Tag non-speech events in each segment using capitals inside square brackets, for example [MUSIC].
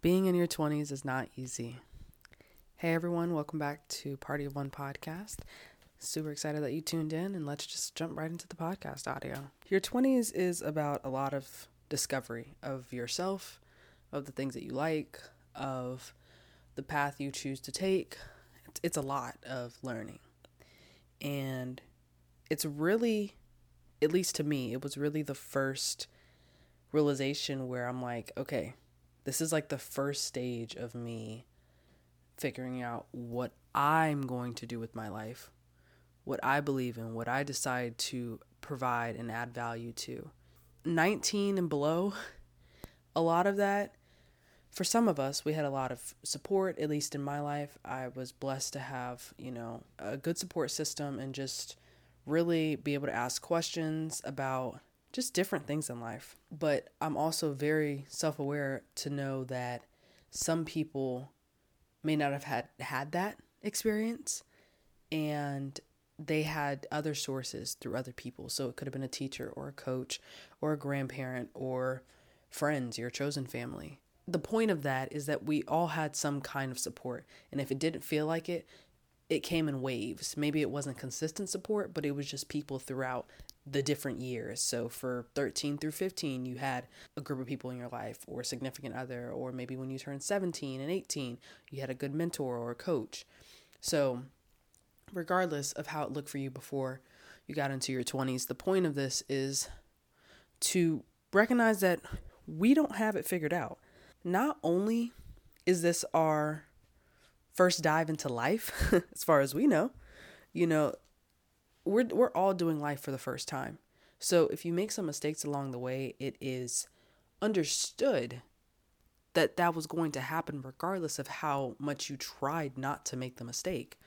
Being in your 20s is not easy. Hey everyone, welcome back to Party of One podcast. Super excited that you tuned in and let's just jump right into the podcast audio. Your 20s is about a lot of discovery of yourself, of the things that you like, of the path you choose to take. It's, it's a lot of learning. And it's really, at least to me, it was really the first realization where I'm like, okay, this is like the first stage of me figuring out what I'm going to do with my life, what I believe in, what I decide to provide and add value to. 19 and below, a lot of that, for some of us, we had a lot of support, at least in my life. I was blessed to have, you know, a good support system and just really be able to ask questions about just different things in life. But I'm also very self aware to know that some people may not have had had that experience and they had other sources through other people. So it could have been a teacher or a coach or a grandparent or friends, your chosen family. The point of that is that we all had some kind of support. And if it didn't feel like it, it came in waves. Maybe it wasn't consistent support, but it was just people throughout the different years. So for 13 through 15, you had a group of people in your life or a significant other, or maybe when you turned 17 and 18, you had a good mentor or a coach. So, regardless of how it looked for you before you got into your 20s, the point of this is to recognize that we don't have it figured out. Not only is this our first dive into life, [LAUGHS] as far as we know, you know, we're we're all doing life for the first time. So if you make some mistakes along the way, it is understood that that was going to happen regardless of how much you tried not to make the mistake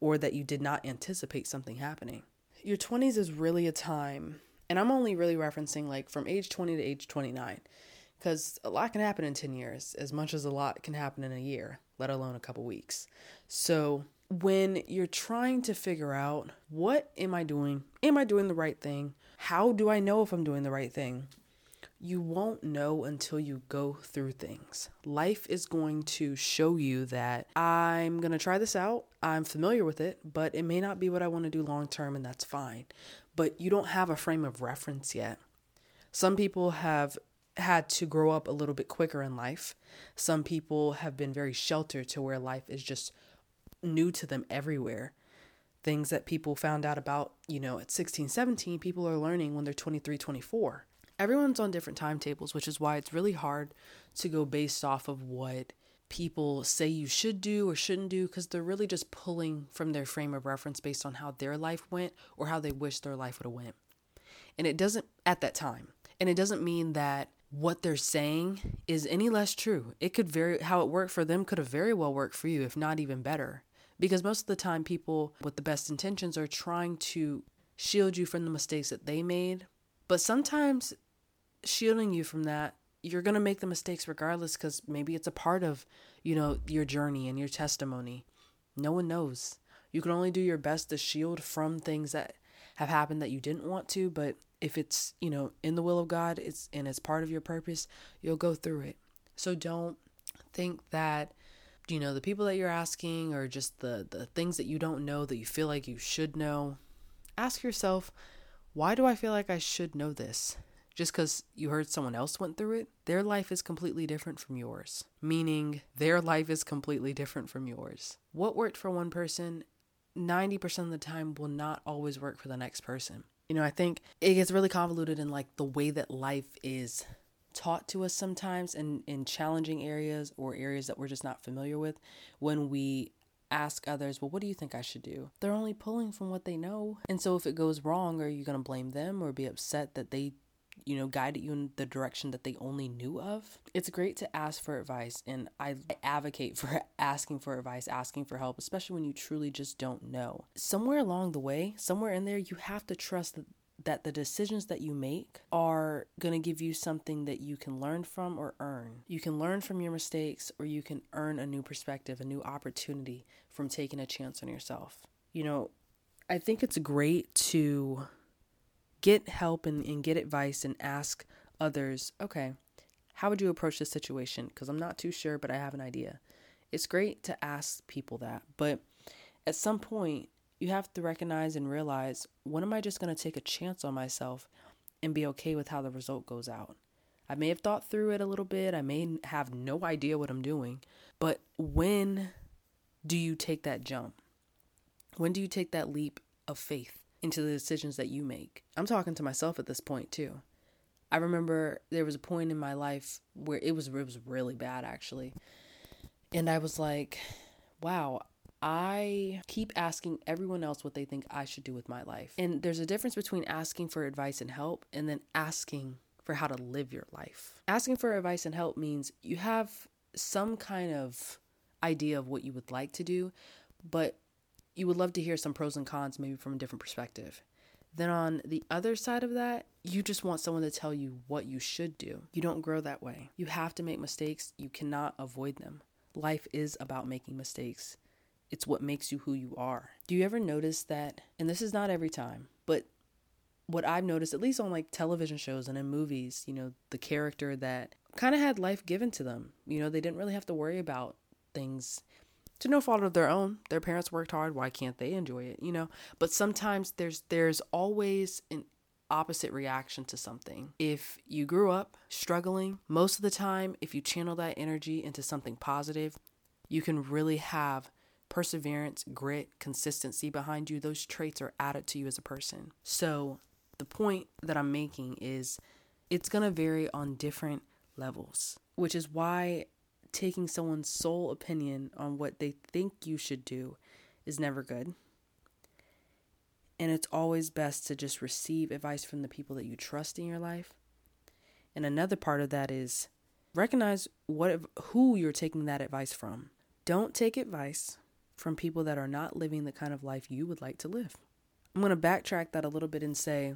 or that you did not anticipate something happening. Your 20s is really a time, and I'm only really referencing like from age 20 to age 29 because a lot can happen in 10 years as much as a lot can happen in a year, let alone a couple weeks. So when you're trying to figure out what am I doing? Am I doing the right thing? How do I know if I'm doing the right thing? You won't know until you go through things. Life is going to show you that I'm going to try this out. I'm familiar with it, but it may not be what I want to do long term, and that's fine. But you don't have a frame of reference yet. Some people have had to grow up a little bit quicker in life. Some people have been very sheltered to where life is just new to them everywhere. Things that people found out about, you know, at 16, 17, people are learning when they're 23, 24. Everyone's on different timetables, which is why it's really hard to go based off of what people say you should do or shouldn't do because they're really just pulling from their frame of reference based on how their life went or how they wish their life would have went. And it doesn't at that time. And it doesn't mean that what they're saying is any less true. It could very how it worked for them could have very well worked for you if not even better because most of the time people with the best intentions are trying to shield you from the mistakes that they made. But sometimes shielding you from that you're going to make the mistakes regardless cuz maybe it's a part of you know your journey and your testimony. No one knows. You can only do your best to shield from things that have happened that you didn't want to but if it's you know in the will of God it's and it's part of your purpose you'll go through it. So don't think that you know the people that you're asking or just the the things that you don't know that you feel like you should know? Ask yourself why do i feel like i should know this? Just because you heard someone else went through it their life is completely different from yours. Meaning their life is completely different from yours. What worked for one person 90% of the time will not always work for the next person. You know i think it gets really convoluted in like the way that life is taught to us sometimes in, in challenging areas or areas that we're just not familiar with when we ask others, well, what do you think I should do? They're only pulling from what they know. And so if it goes wrong, are you going to blame them or be upset that they, you know, guided you in the direction that they only knew of? It's great to ask for advice. And I advocate for [LAUGHS] asking for advice, asking for help, especially when you truly just don't know. Somewhere along the way, somewhere in there, you have to trust that that the decisions that you make are going to give you something that you can learn from or earn. You can learn from your mistakes or you can earn a new perspective, a new opportunity from taking a chance on yourself. You know, I think it's great to get help and, and get advice and ask others, okay, How would you approach this situation? Because I'm not too sure, but I have an idea. It's great to ask people that, but at some point, you have to recognize and realize when am I just going to take a chance on myself and be okay with how the result goes out? I may have thought through it a little bit, I may have no idea what I'm doing, but when do you take that jump? When do you take that leap of faith into the decisions that you make? I'm talking to myself at this point too. I remember there was a point in my life where it was it was really bad actually. And I was like, wow, I keep asking everyone else what they think I should do with my life. And there's a difference between asking for advice and help and then asking for how to live your life. Asking for advice and help means you have some kind of idea of what you would like to do, but you would love to hear some pros and cons maybe from a different perspective. Then on the other side of that, you just want someone to tell you what you should do. You don't grow that way. You have to make mistakes, you cannot avoid them. Life is about making mistakes. It's what makes you who you are. Do you ever notice that? And this is not every time, but what I've noticed, at least on like television shows and in movies, you know, the character that kind of had life given to them. You know, they didn't really have to worry about things to no fault of their own. Their parents worked hard. Why can't they enjoy it? You know, but sometimes there's there's always an opposite reaction to something. If you grew up struggling, most of the time, if you channel that energy into something positive, you can really have perseverance, grit, consistency behind you, those traits are added to you as a person. So, the point that I'm making is it's going to vary on different levels, which is why taking someone's sole opinion on what they think you should do is never good. And it's always best to just receive advice from the people that you trust in your life. And another part of that is recognize what who you're taking that advice from. Don't take advice from people that are not living the kind of life you would like to live. I'm going to backtrack that a little bit and say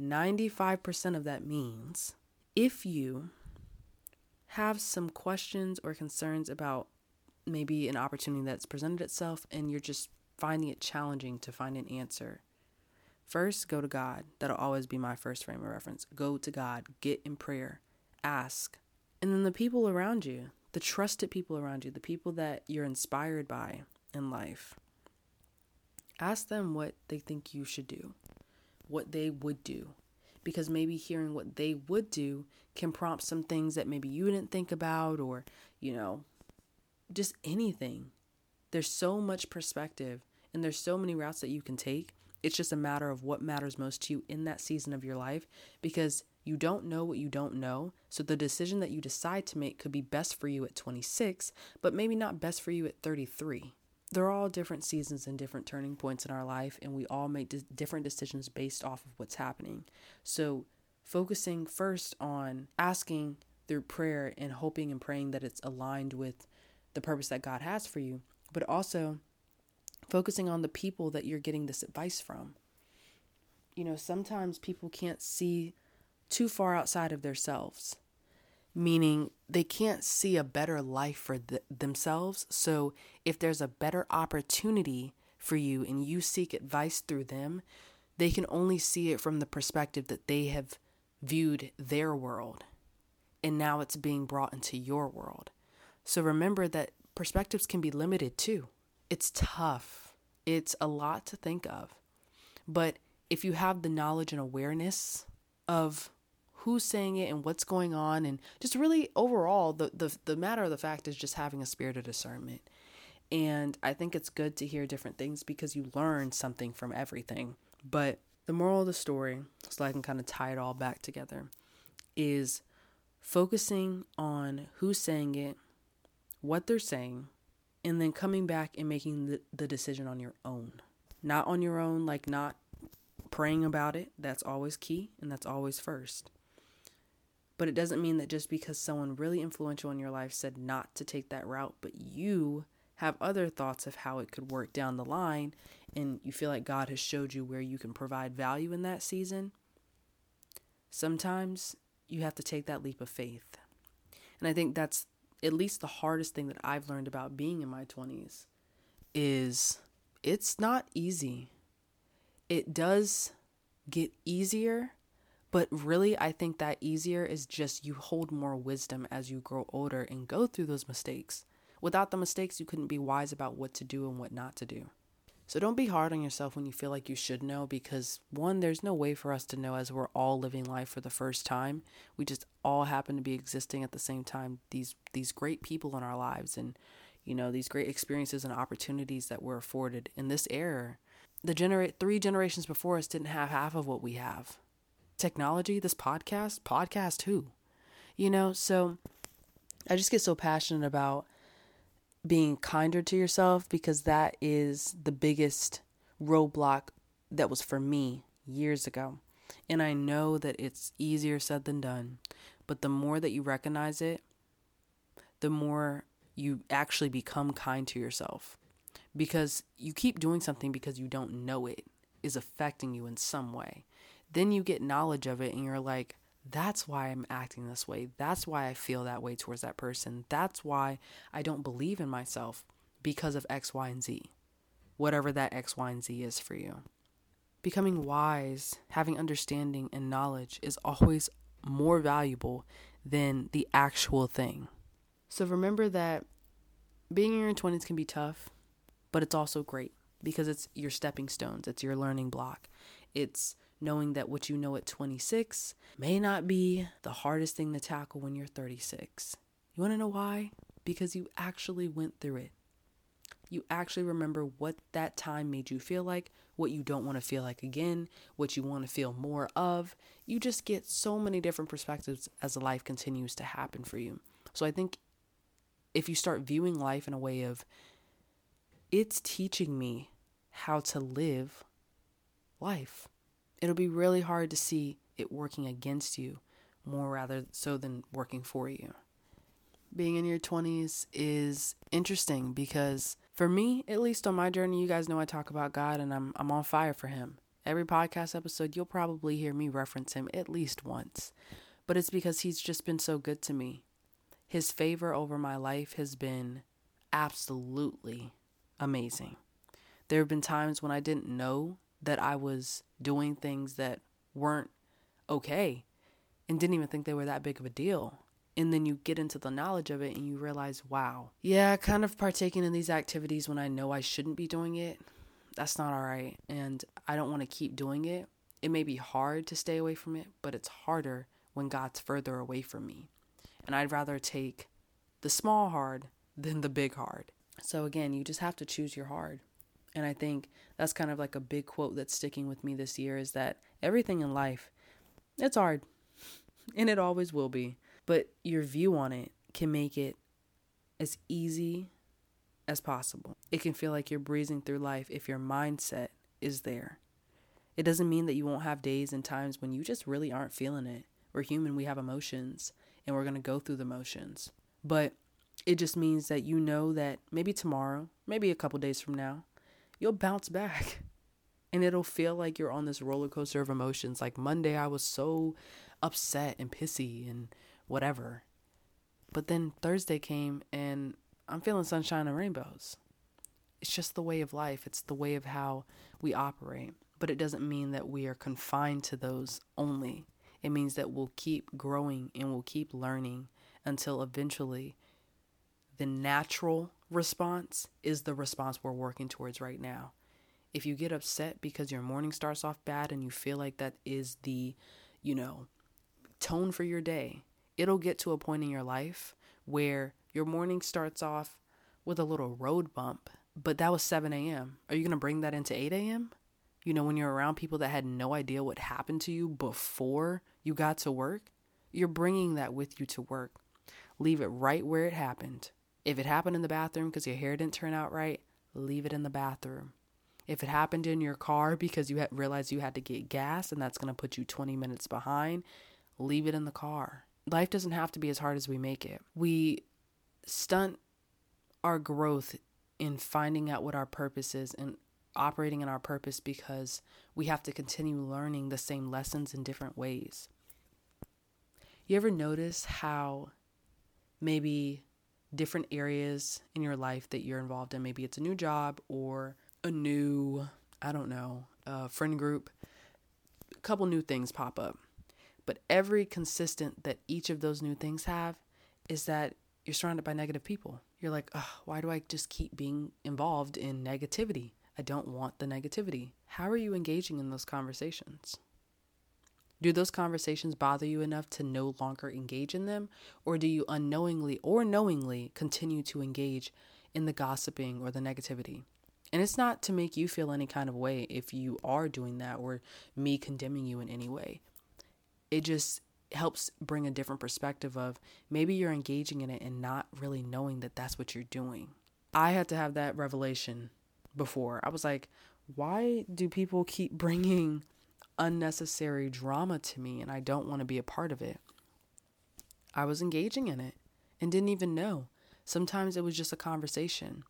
95% of that means if you have some questions or concerns about maybe an opportunity that's presented itself and you're just finding it challenging to find an answer, first go to God. That'll always be my first frame of reference. Go to God, get in prayer, ask. And then the people around you, the trusted people around you, the people that you're inspired by, in life. Ask them what they think you should do, what they would do, because maybe hearing what they would do can prompt some things that maybe you didn't think about, or, you know, just anything. There's so much perspective and there's so many routes that you can take. It's just a matter of what matters most to you in that season of your life because you don't know what you don't know. So the decision that you decide to make could be best for you at 26, but maybe not best for you at 33 they're all different seasons and different turning points in our life, and we all make different decisions based off of what's happening. So, focusing first on asking through prayer and hoping and praying that it's aligned with the purpose that God has for you, but also focusing on the people that you're getting this advice from. You know, sometimes people can't see too far outside of themselves meaning they can't see a better life for th- themselves. So if there's a better opportunity for you and you seek advice through them, they can only see it from the perspective that they have viewed their world. And now it's being brought into your world. So remember that perspectives can be limited too. It's tough, it's a lot to think of. But if you have the knowledge and awareness of who's saying it and what's going on and just really overall the, the the matter of the fact is just having a spirit of discernment. And i think it's good to hear different things because you learn something from everything. But the moral of the story so i can kind of tie it all back together is focusing on who's saying it what they're saying and then coming back and making the, the decision on your own. Not on your own like not praying about it. That's always key and that's always first but it doesn't mean that just because someone really influential in your life said not to take that route, but you have other thoughts of how it could work down the line and you feel like God has showed you where you can provide value in that season, sometimes you have to take that leap of faith. And I think that's at least the hardest thing that I've learned about being in my 20s is it's not easy. It does get easier But really, I think that easier is just you hold more wisdom as you grow older and go through those mistakes. Without the mistakes, you couldn't be wise about what to do and what not to do. So don't be hard on yourself when you feel like you should know because one, there's no way for us to know as we're all living life for the first time. We just all happen to be existing at the same time. These these great people in our lives and you know, these great experiences and opportunities that we're afforded in this era. The generate three generations before us didn't have half of what we have technology, this podcast, podcast who? You know, so I just get so passionate about being kinder to yourself because that is the biggest roadblock that was for me years ago. And I know that it's easier said than done, but the more that you recognize it, the more you actually become kind to yourself because you keep doing something because you don't know it is affecting you in some way. Then you get knowledge of it and you're like, that's why I'm acting this way. That's why I feel that way towards that person. That's why I don't believe in myself because of X, Y, and Z. Whatever that X, Y, and Z is for you. Becoming wise, having understanding and knowledge is always more valuable than the actual thing. So remember that being in your 20s can be tough, but it's also great because it's your stepping stones, it's your learning block. It's knowing that what you know at 26 may not be the hardest thing to tackle when you're 36. You want to know why? Because you actually went through it. You actually remember what that time made you feel like, what you don't want to feel like again, what you want to feel more of. You just get so many different perspectives as life continues to happen for you. So I think if you start viewing life in a way of, it's teaching me how to live life it'll be really hard to see it working against you more rather so than working for you. Being in your 20s is interesting because for me, at least on my journey, you guys know I talk about God and I'm I'm on fire for him. Every podcast episode, you'll probably hear me reference him at least once. But it's because he's just been so good to me. His favor over my life has been absolutely amazing. There have been times when I didn't know that I was doing things that weren't okay and didn't even think they were that big of a deal. And then you get into the knowledge of it and you realize, wow, yeah, kind of partaking in these activities when I know I shouldn't be doing it, that's not all right. And I don't want to keep doing it. It may be hard to stay away from it, but it's harder when God's further away from me. And I'd rather take the small hard than the big hard. So again, you just have to choose your hard. And I think that's kind of like a big quote that's sticking with me this year is that everything in life, it's hard. [LAUGHS] And it always will be. But your view on it can make it as easy as possible. It can feel like you're breezing through life if your mindset is there. It doesn't mean that you won't have days and times when you just really aren't feeling it. We're human, we have emotions, and we're going to go through the motions. But it just means that you know that maybe tomorrow, maybe a couple days from now, you'll bounce back. And it'll feel like you're on this roller coaster of emotions. Like Monday, I was so upset and pissy and whatever. But then Thursday came and I'm feeling sunshine and rainbows. It's just the way of life, it's the way of how we operate. But it doesn't mean that we are confined to those only. It means that we'll keep growing and we'll keep learning until eventually the natural response is the response we're working towards right now. If you get upset because your morning starts off bad and you feel like that is the, you know, tone for your day, it'll get to a point in your life where your morning starts off with a little road bump, but that was 7 a.m. Are you going to bring that into 8 a.m.? You know, when you're around people that had no idea what happened to you before you got to work, you're bringing that with you to work. Leave it right where it happened. If it happened in the bathroom because your hair didn't turn out right, leave it in the bathroom. If it happened in your car [LAUGHS] because you had realized you had to get gas and that's going to put you 20 minutes behind, leave it in the car. Life doesn't have to be as hard as we make it. We stunt our growth in finding out what our purpose is and operating in our purpose because we have to continue learning the same lessons in different ways. You ever notice how maybe different areas in your life that you're involved in. Maybe it's a new job or a new, I don't know, friend group. A couple new things pop up. But every consistent that each of those new things have is that you're surrounded by negative people. You're like, why do I just keep being involved in negativity? I don't want the negativity. How are you engaging in those conversations? Do those conversations bother you enough to no longer engage in them? Or do you unknowingly or knowingly continue to engage in the gossiping or the negativity? And it's not to make you feel any kind of way if you are doing that or me condemning you in any way. It just helps bring a different perspective of maybe you're engaging in it and not really knowing that that's what you're doing. I had to have that revelation before. I was like, why do people keep bringing unnecessary drama to me and I don't want to be a part of it. I was engaging in it and didn't even know. Sometimes it was just a conversation.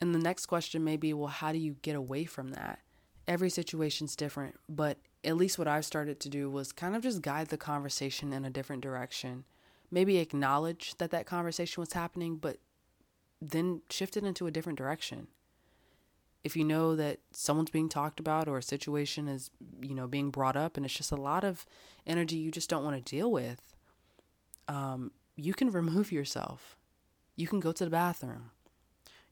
And the next question may be well, how do you get away from that? Every situation's different, but at least what I've started to do was kind of just guide the conversation in a different direction. Maybe acknowledge that that conversation was happening, but then shift it into a different direction if you know that someone's being talked about or a situation is, you know, being brought up and it's just a lot of energy you just don't want to deal with, um, you can remove yourself. You can go to the bathroom.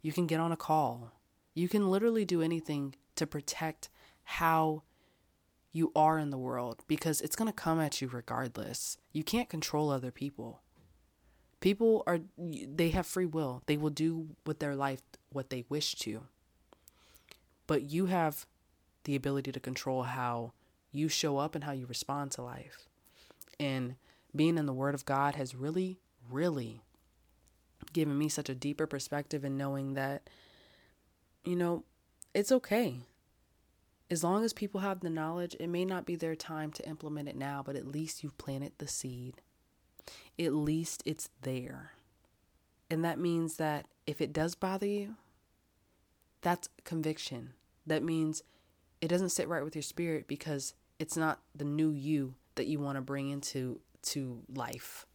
You can get on a call. You can literally do anything to protect how you are in the world because it's going to come at you regardless. You can't control other people. People are, they have free will. They will do with their life what they wish to but you have the ability to control how you show up and how you respond to life. And being in the Word of God has really, really given me such a deeper perspective in knowing that, you know, it's okay. As long as people have the knowledge, it may not be their time to implement it now, but at least you've planted the seed. At least it's there. And that means that if it does bother you, that's conviction. That means it doesn't sit right with your spirit because it's not the new you that you want to bring into to life.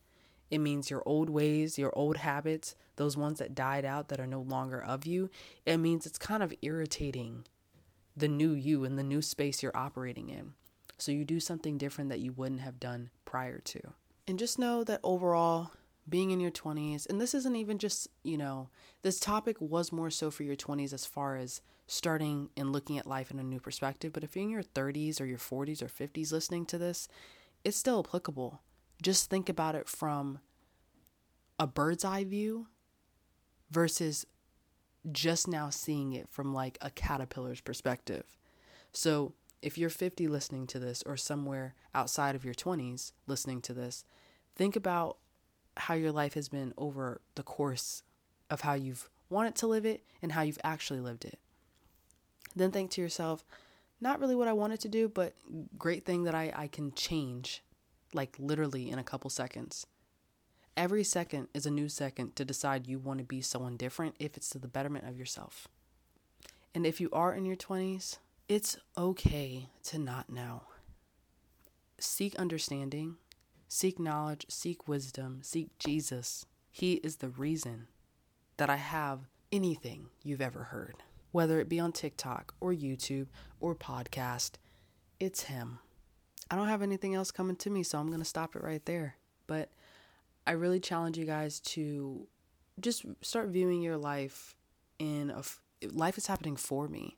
It means your old ways, your old habits, those ones that died out that are no longer of you. It means it's kind of irritating the new you and the new space you're operating in. So you do something different that you wouldn't have done prior to. And just know that overall, being in your 20s, and this isn't even just, you know, this topic was more so for your 20s as far as starting and looking at life in a new perspective. But if you're in your 30s or your 40s or 50s listening to this, it's still applicable. Just think about it from a bird's eye view versus just now seeing it from like a caterpillar's perspective. So if you're 50 listening to this or somewhere outside of your 20s listening to this, think about how your life has been over the course of how you've wanted to live it and how you've actually lived it. Then think to yourself, not really what I wanted to do, but great thing that I, I can change, like literally in a couple seconds. Every second is a new second to decide you want to be someone different if it's to the betterment of yourself. And if you are in your 20s, it's okay to not know. Seek understanding, seek knowledge, seek wisdom, seek Jesus. He is the reason that I have anything you've ever heard whether it be on TikTok or YouTube or podcast, it's him. I don't have anything else coming to me, so I'm going to stop it right there. But I really challenge you guys to just start viewing your life in a life is happening for me.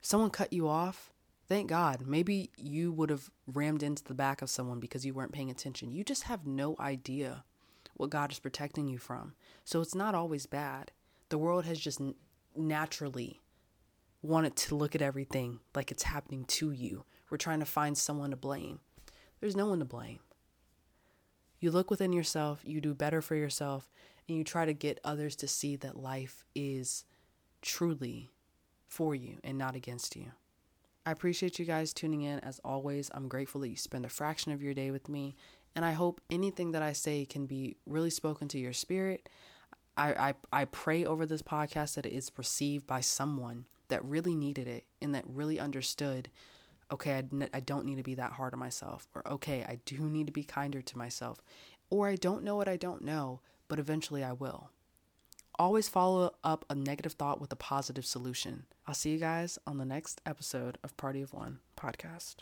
Someone cut you off, thank God. Maybe you would have rammed into the back of someone because you weren't paying attention. You just have no idea what God is protecting you from. So it's not always bad. The world has just naturally wanted to look at everything like it's happening to you. We're trying to find someone to blame. There's no one to blame. You look within yourself, you do better for yourself, and you try to get others to see that life is truly for you and not against you. I appreciate you guys tuning in. As always, I'm grateful that you spend a fraction of your day with me, and I hope anything that I say can be really spoken to your spirit. I, I, I pray over this podcast that it is received by someone that really needed it and that really understood okay, I, I don't need to be that hard on myself, or okay, I do need to be kinder to myself, or I don't know what I don't know, but eventually I will. Always follow up a negative thought with a positive solution. I'll see you guys on the next episode of Party of One podcast.